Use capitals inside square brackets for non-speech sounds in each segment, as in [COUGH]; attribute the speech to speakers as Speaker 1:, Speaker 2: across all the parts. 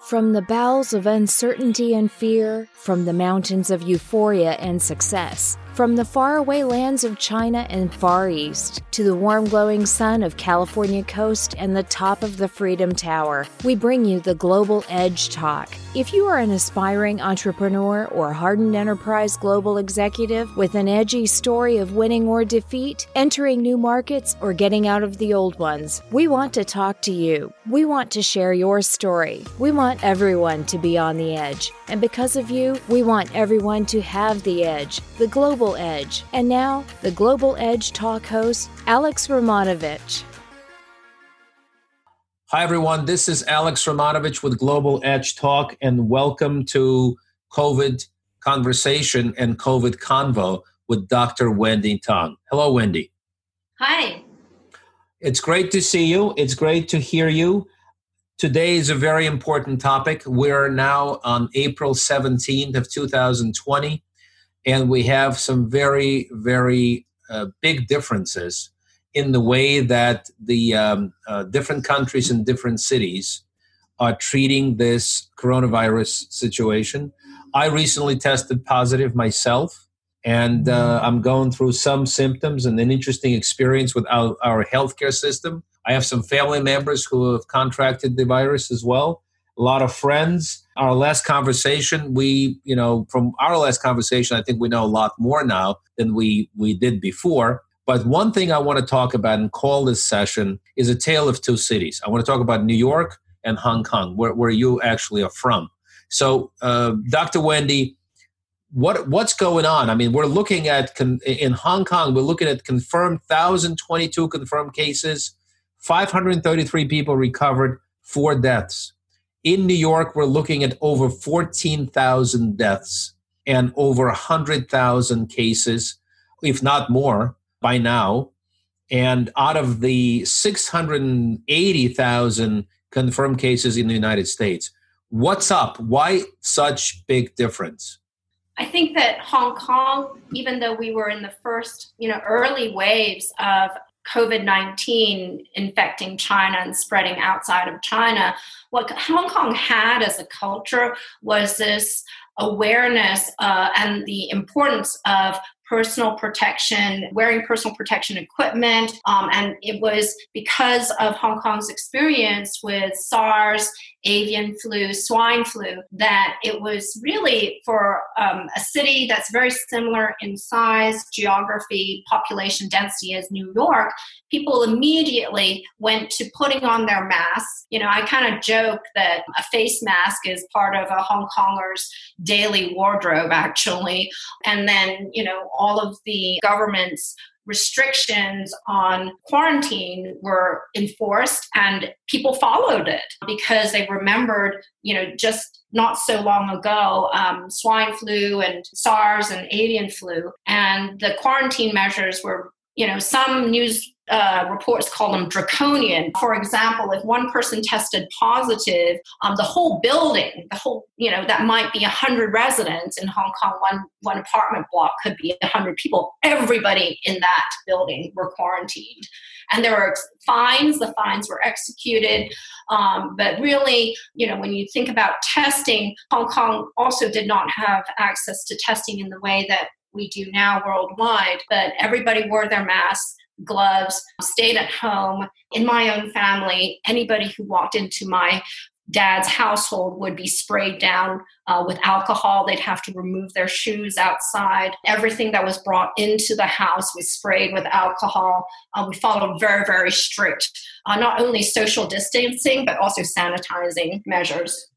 Speaker 1: From the bowels of uncertainty and fear, from the mountains of euphoria and success, from the faraway lands of China and Far East to the warm glowing sun of California coast and the top of the Freedom Tower, we bring you the Global Edge Talk. If you are an aspiring entrepreneur or hardened enterprise global executive with an edgy story of winning or defeat, entering new markets, or getting out of the old ones, we want to talk to you. We want to share your story. We want everyone to be on the edge. And because of you, we want everyone to have the edge, the global edge. And now, the Global Edge Talk host, Alex Romanovich.
Speaker 2: Hi, everyone. This is Alex Romanovich with Global Edge Talk, and welcome to COVID Conversation and COVID Convo with Dr. Wendy Tong. Hello, Wendy.
Speaker 3: Hi.
Speaker 2: It's great to see you. It's great to hear you. Today is a very important topic. We're now on April 17th of 2020, and we have some very, very uh, big differences in the way that the um, uh, different countries and different cities are treating this coronavirus situation. I recently tested positive myself, and uh, I'm going through some symptoms and an interesting experience with our, our healthcare system. I have some family members who have contracted the virus as well. A lot of friends. Our last conversation, we, you know, from our last conversation, I think we know a lot more now than we we did before. But one thing I want to talk about and call this session is a tale of two cities. I want to talk about New York and Hong Kong, where, where you actually are from. So, uh, Dr. Wendy, what what's going on? I mean, we're looking at con- in Hong Kong, we're looking at confirmed 1,022 confirmed cases, 533 people recovered, four deaths. In New York, we're looking at over 14,000 deaths and over 100,000 cases, if not more, by now. And out of the 680,000 confirmed cases in the United States, what's up? Why such big difference?
Speaker 3: I think that Hong Kong, even though we were in the first, you know, early waves of COVID 19 infecting China and spreading outside of China, what Hong Kong had as a culture was this awareness uh, and the importance of personal protection, wearing personal protection equipment. Um, and it was because of Hong Kong's experience with SARS, avian flu, swine flu, that it was really for um, a city that's very similar in size, geography, population density as New York, people immediately went to putting on their masks. You know, I kind of joke that a face mask is part of a Hong Konger's daily wardrobe, actually. And then, you know, all of the government's restrictions on quarantine were enforced and people followed it because they remembered you know just not so long ago um, swine flu and sars and avian flu and the quarantine measures were you know some news uh, reports call them draconian. For example, if one person tested positive, um, the whole building, the whole, you know, that might be 100 residents in Hong Kong, one, one apartment block could be 100 people. Everybody in that building were quarantined. And there were fines, the fines were executed. Um, but really, you know, when you think about testing, Hong Kong also did not have access to testing in the way that we do now worldwide, but everybody wore their masks gloves, stayed at home. In my own family, anybody who walked into my dad's household would be sprayed down uh, with alcohol. They'd have to remove their shoes outside. Everything that was brought into the house was sprayed with alcohol. Uh, we followed very, very strict, uh, not only social distancing, but also sanitizing measures.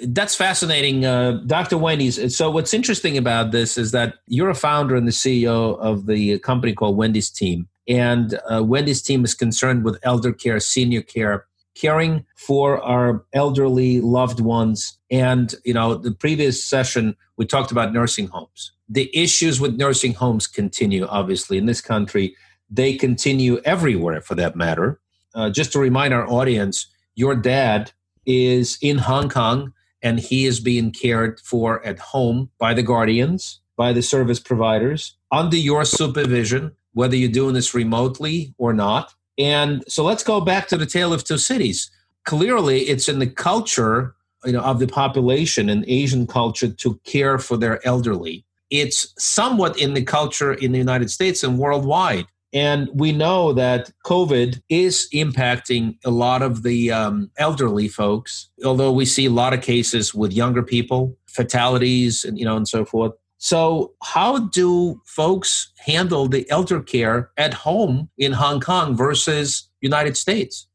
Speaker 2: That's fascinating, uh, Dr. Wendy's. So, what's interesting about this is that you're a founder and the CEO of the company called Wendy's Team. And uh, Wendy's team is concerned with elder care, senior care, caring for our elderly loved ones. And, you know, the previous session, we talked about nursing homes. The issues with nursing homes continue, obviously, in this country. They continue everywhere for that matter. Uh, just to remind our audience, your dad is in Hong Kong and he is being cared for at home by the guardians, by the service providers, under your supervision whether you're doing this remotely or not. And so let's go back to the tale of two cities. Clearly, it's in the culture you know of the population in Asian culture to care for their elderly. It's somewhat in the culture in the United States and worldwide. And we know that COVID is impacting a lot of the um, elderly folks, although we see a lot of cases with younger people, fatalities, and you know, and so forth. So, how do folks handle the elder care at home in Hong Kong versus United States?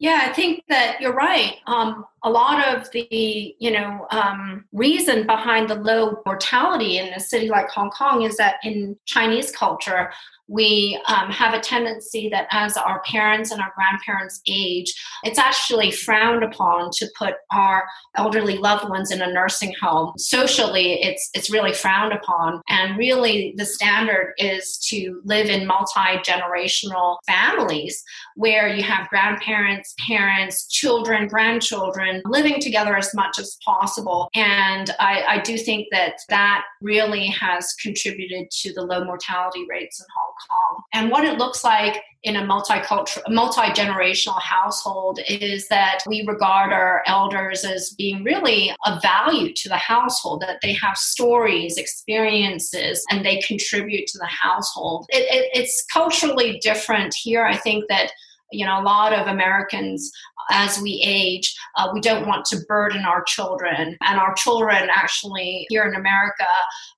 Speaker 3: Yeah, I think that you're right. Um, a lot of the you know um, reason behind the low mortality in a city like Hong Kong is that in Chinese culture, we um, have a tendency that as our parents and our grandparents age, it's actually frowned upon to put our elderly loved ones in a nursing home. Socially, it's it's really frowned upon, and really the standard is to live in multi generational families where you have grandparents, parents, children, grandchildren living together as much as possible. And I, I do think that that really has contributed to the low mortality rates in Hong Kong. And what it looks like in a multicultural, multi-generational household is that we regard our elders as being really a value to the household, that they have stories, experiences, and they contribute to the household. It, it, it's culturally different here. I think that you know a lot of americans as we age uh, we don't want to burden our children. And our children actually here in america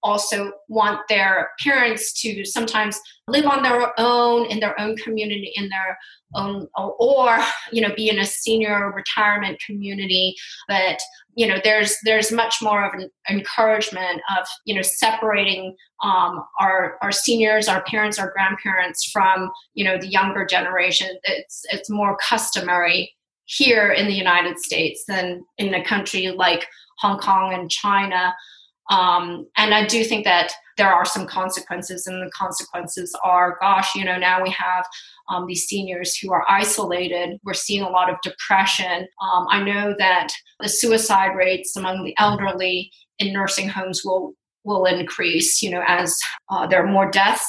Speaker 3: also want their parents to sometimes live on their own in their own community in their own or you know be in a senior retirement community. But you know there's there's much more of an encouragement of you know separating um, our our seniors our parents our grandparents from you know the younger generation. It's it's more customary here in the united states than in a country like hong kong and china um, and I do think that there are some consequences, and the consequences are gosh, you know, now we have um, these seniors who are isolated. We're seeing a lot of depression. Um, I know that the suicide rates among the elderly in nursing homes will will increase you know as uh, there are more deaths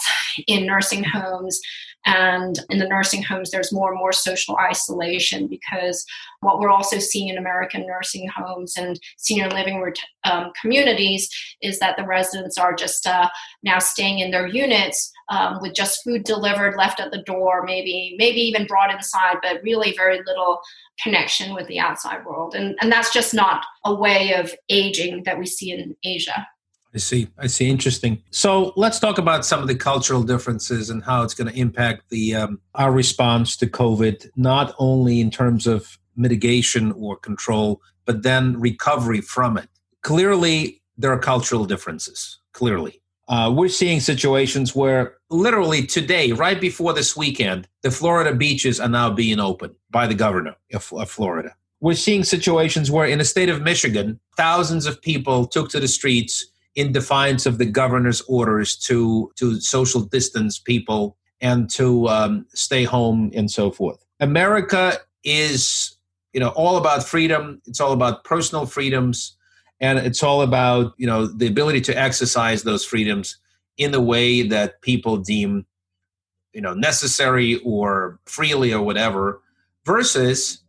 Speaker 3: in nursing homes and in the nursing homes, there's more and more social isolation because what we're also seeing in American nursing homes and senior living um, communities is that the residents are just uh, now staying in their units um, with just food delivered, left at the door, maybe maybe even brought inside, but really very little connection with the outside world. And, and that's just not a way of aging that we see in Asia.
Speaker 2: I see. I see. Interesting. So let's talk about some of the cultural differences and how it's going to impact the um, our response to COVID, not only in terms of mitigation or control, but then recovery from it. Clearly, there are cultural differences. Clearly, uh, we're seeing situations where literally today, right before this weekend, the Florida beaches are now being opened by the governor of, of Florida. We're seeing situations where, in the state of Michigan, thousands of people took to the streets in defiance of the governor's orders to to social distance people and to um, stay home and so forth. America is you know all about freedom. It's all about personal freedoms, and it's all about you know the ability to exercise those freedoms in the way that people deem you know necessary or freely or whatever. Versus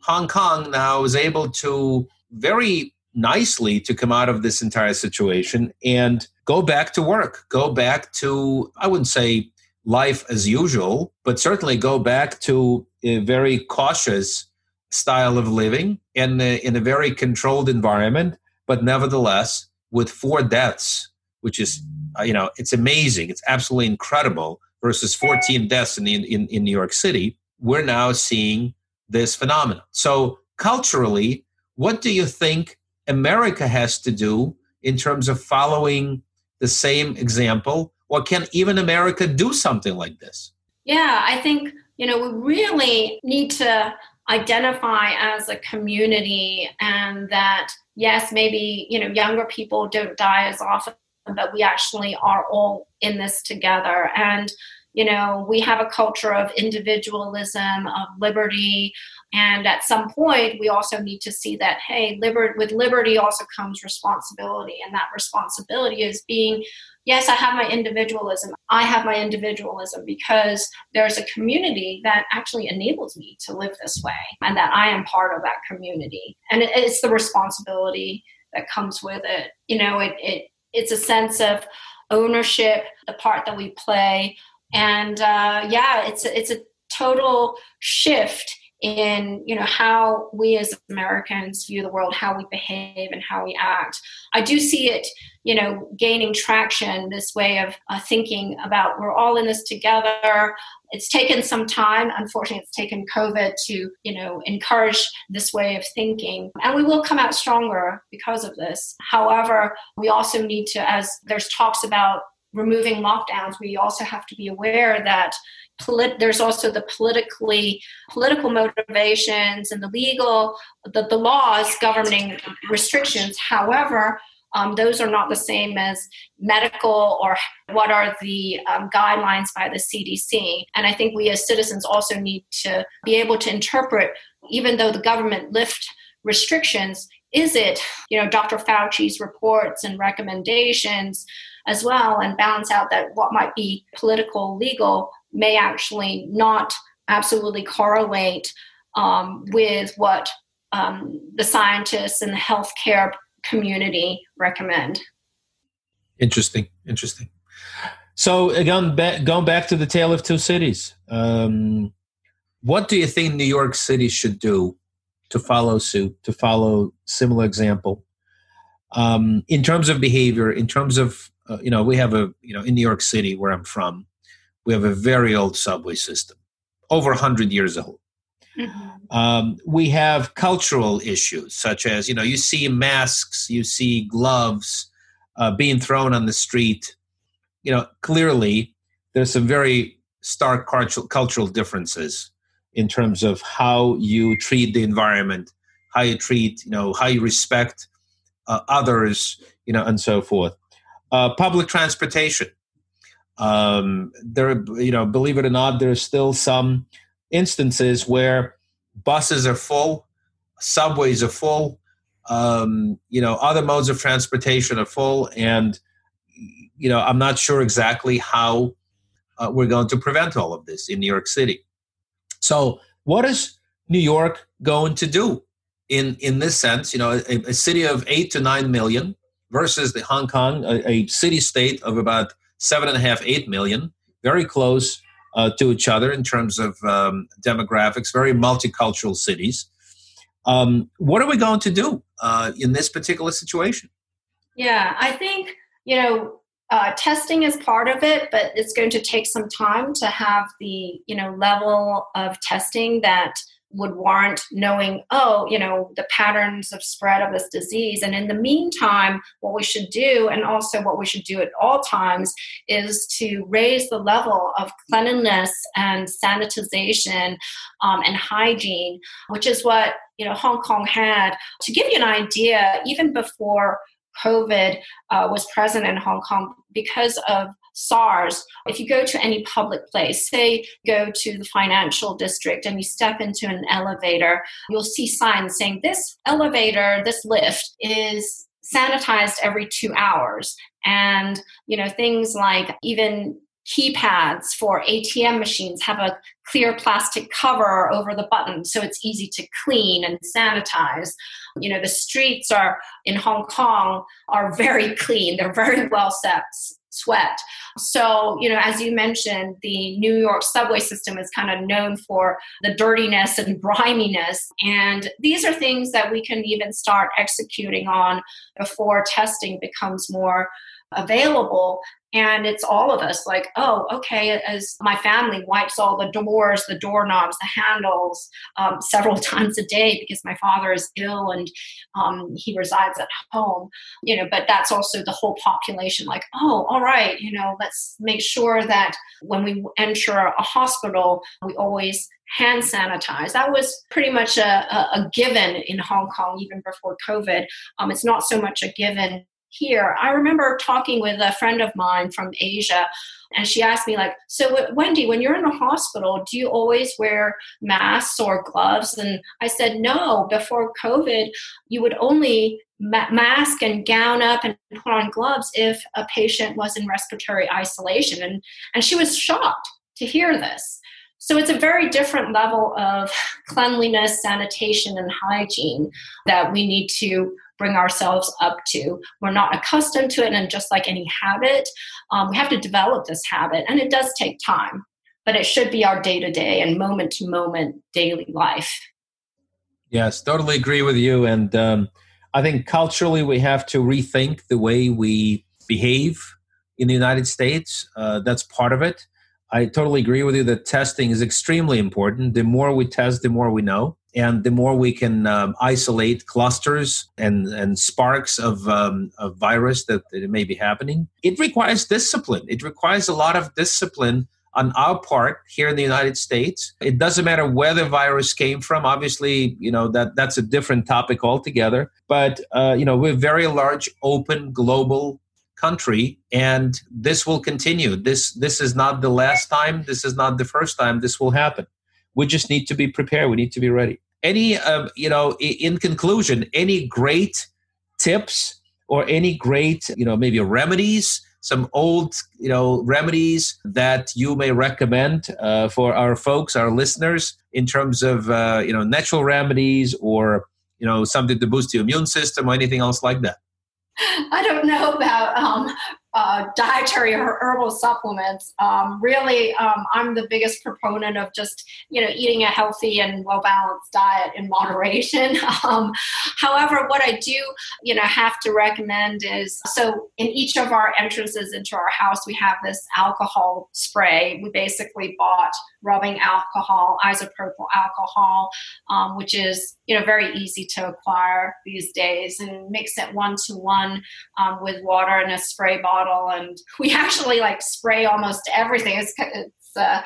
Speaker 2: Hong Kong now is able to very nicely to come out of this entire situation and go back to work, go back to, I wouldn't say life as usual, but certainly go back to a very cautious style of living in a, in a very controlled environment, but nevertheless with four deaths, which is, uh, you know, it's amazing. It's absolutely incredible versus 14 deaths in, in, in New York City. We're now seeing this phenomenon. So culturally, what do you think America has to do in terms of following the same example? Or can even America do something like this?
Speaker 3: Yeah, I think, you know, we really need to identify as a community and that, yes, maybe, you know, younger people don't die as often, but we actually are all in this together. And, you know, we have a culture of individualism, of liberty, and at some point, we also need to see that, hey, liber- with liberty also comes responsibility. And that responsibility is being yes, I have my individualism. I have my individualism because there's a community that actually enables me to live this way and that I am part of that community. And it's the responsibility that comes with it. You know, it, it it's a sense of ownership, the part that we play. And uh, yeah, it's a, it's a total shift in you know how we as americans view the world how we behave and how we act. I do see it you know gaining traction this way of uh, thinking about we're all in this together. It's taken some time. Unfortunately it's taken covid to you know encourage this way of thinking. And we will come out stronger because of this. However we also need to as there's talks about removing lockdowns we also have to be aware that polit- there's also the politically political motivations and the legal the, the laws governing restrictions. However um, those are not the same as medical or what are the um, guidelines by the cdc and i think we as citizens also need to be able to interpret even though the government lift restrictions is it you know dr fauci's reports and recommendations as well and balance out that what might be political legal may actually not absolutely correlate um, with what um, the scientists and the healthcare community recommend.
Speaker 2: Interesting, interesting. So again, going back to the tale of two cities, um, what do you think New York City should do to follow suit, to follow similar example um, in terms of behavior, in terms of uh, you know, we have a you know in New York City where I'm from, we have a very old subway system, over 100 years old. Mm-hmm. Um, we have cultural issues such as, you know, you see masks, you see gloves uh, being thrown on the street. You know, clearly there's some very stark cultural differences in terms of how you treat the environment, how you treat, you know, how you respect uh, others, you know, and so forth. Uh, public transportation. Um, there, you know, believe it or not, there's still some instances where buses are full, subways are full, um, you know, other modes of transportation are full, and you know, I'm not sure exactly how uh, we're going to prevent all of this in New York City. So, what is New York going to do in in this sense? You know, a, a city of eight to nine million versus the Hong Kong, a, a city state of about seven and a half, eight million, very close uh, to each other in terms of um, demographics, very multicultural cities. Um, what are we going to do uh, in this particular situation?
Speaker 3: Yeah, I think, you know, uh, testing is part of it, but it's going to take some time to have the, you know, level of testing that would warrant knowing, oh, you know, the patterns of spread of this disease. And in the meantime, what we should do, and also what we should do at all times, is to raise the level of cleanliness and sanitization um, and hygiene, which is what you know Hong Kong had. To give you an idea, even before COVID uh, was present in Hong Kong, because of SARS, if you go to any public place, say go to the financial district and you step into an elevator, you'll see signs saying this elevator, this lift is sanitized every two hours. And, you know, things like even keypads for ATM machines have a clear plastic cover over the button so it's easy to clean and sanitize. You know, the streets are in Hong Kong are very [LAUGHS] clean. They're very well set, sweat. So, you know, as you mentioned, the New York subway system is kind of known for the dirtiness and griminess. And these are things that we can even start executing on before testing becomes more available and it's all of us like oh okay as my family wipes all the doors the doorknobs the handles um, [LAUGHS] several times a day because my father is ill and um, he resides at home you know but that's also the whole population like oh all right you know let's make sure that when we enter a hospital we always hand sanitize. That was pretty much a, a, a, given in Hong Kong even before COVID. Um, it's not so much a given here. I remember talking with a friend of mine from Asia, and she asked me, like, so Wendy, when you're in the hospital, do you always wear masks or gloves? And I said, no. Before COVID, you would only ma- mask and gown up and put on gloves if a patient was in respiratory isolation. And, and she was shocked to hear this. So it's a very different level of cleanliness, sanitation, and hygiene that we need to bring ourselves up to. We're not accustomed to it, and just like any habit, um, we have to develop this habit, and it does take time, but it should be our day to day and moment to moment daily life.
Speaker 2: Yes, totally agree with you. And um, I think culturally, we have to rethink the way we behave in the United States. Uh, that's part of it. I totally agree with you that testing is extremely important. The more we test, the more we know. And the more we can um, isolate clusters and, and sparks of, um, of virus that, that may be happening, it requires discipline. It requires a lot of discipline on our part here in the United States. It doesn't matter where the virus came from. Obviously, you know that that's a different topic altogether. But uh, you know, we're a very large, open, global country and this will continue this this is not the last time this is not the first time this will happen we just need to be prepared we need to be ready any uh, you know in conclusion any great tips or any great you know maybe remedies some old you know remedies that you may recommend uh, for our folks our listeners in terms of uh, you know natural remedies or you know something to boost the immune system or anything else like that? [LAUGHS]
Speaker 3: I don't know about um, uh, dietary or herbal supplements. Um, really, um, I'm the biggest proponent of just you know eating a healthy and well balanced diet in moderation. [LAUGHS] Um, however, what I do you know have to recommend is so in each of our entrances into our house we have this alcohol spray. We basically bought rubbing alcohol, isopropyl alcohol, um, which is you know very easy to acquire these days, and mix it one to one with water in a spray bottle. And we [LAUGHS] actually like spray almost everything. It's, it's uh,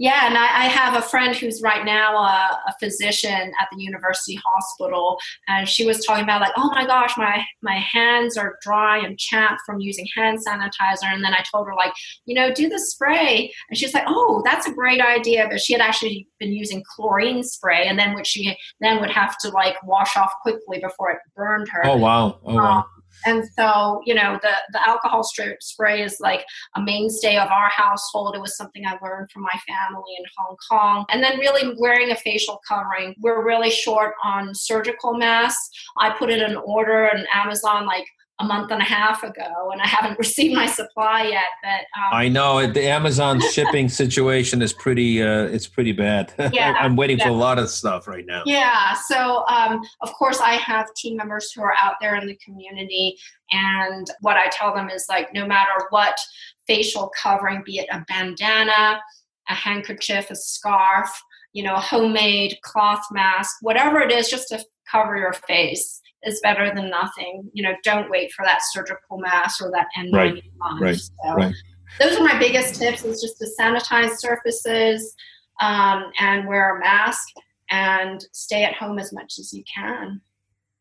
Speaker 3: yeah, and I, I, have a friend who's right now a, a, physician at the university hospital, and she was talking about like, oh my gosh, my my hands are dry and chapped from using hand sanitizer. And then I told her like, you know, do the spray, and she's like, oh, that's a great idea. But she had actually been using chlorine spray, and then which she then would have to like wash off quickly before it burned her.
Speaker 2: Oh wow! Oh wow! Um,
Speaker 3: and so, you know, the, the alcohol spray is like a mainstay of our household. It was something I learned from my family in Hong Kong. And then really wearing a facial covering. We're really short on surgical masks. I put in an order on Amazon like a month and a half ago, and I haven't [LAUGHS] received my supply yet. But
Speaker 2: um, I know the Amazon [LAUGHS] shipping situation is pretty. Uh, it's pretty bad. [LAUGHS] Yeah, I'm waiting yeah. for a lot of stuff right now.
Speaker 3: Yeah. So um, of course, I have team members who are out there in the community, and what I tell them is like, no matter what facial covering, be it a bandana, a handkerchief, a scarf, you know, a homemade cloth mask, whatever it is, just to cover your face is better than nothing. You know, don't wait for that surgical mask or that N95.
Speaker 2: Right. Right. So right.
Speaker 3: Those are my biggest tips: is just to sanitize surfaces um, and wear a mask and stay at home as much as you can.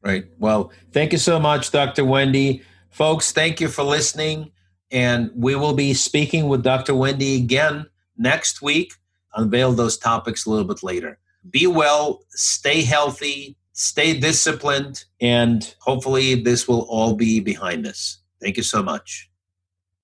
Speaker 2: Right. Well, thank you so much, Dr. Wendy. Folks, thank you for listening. And we will be speaking with Dr. Wendy again next week. Unveil those topics a little bit later. Be well, stay healthy, stay disciplined, and hopefully this will all be behind us. Thank you so much.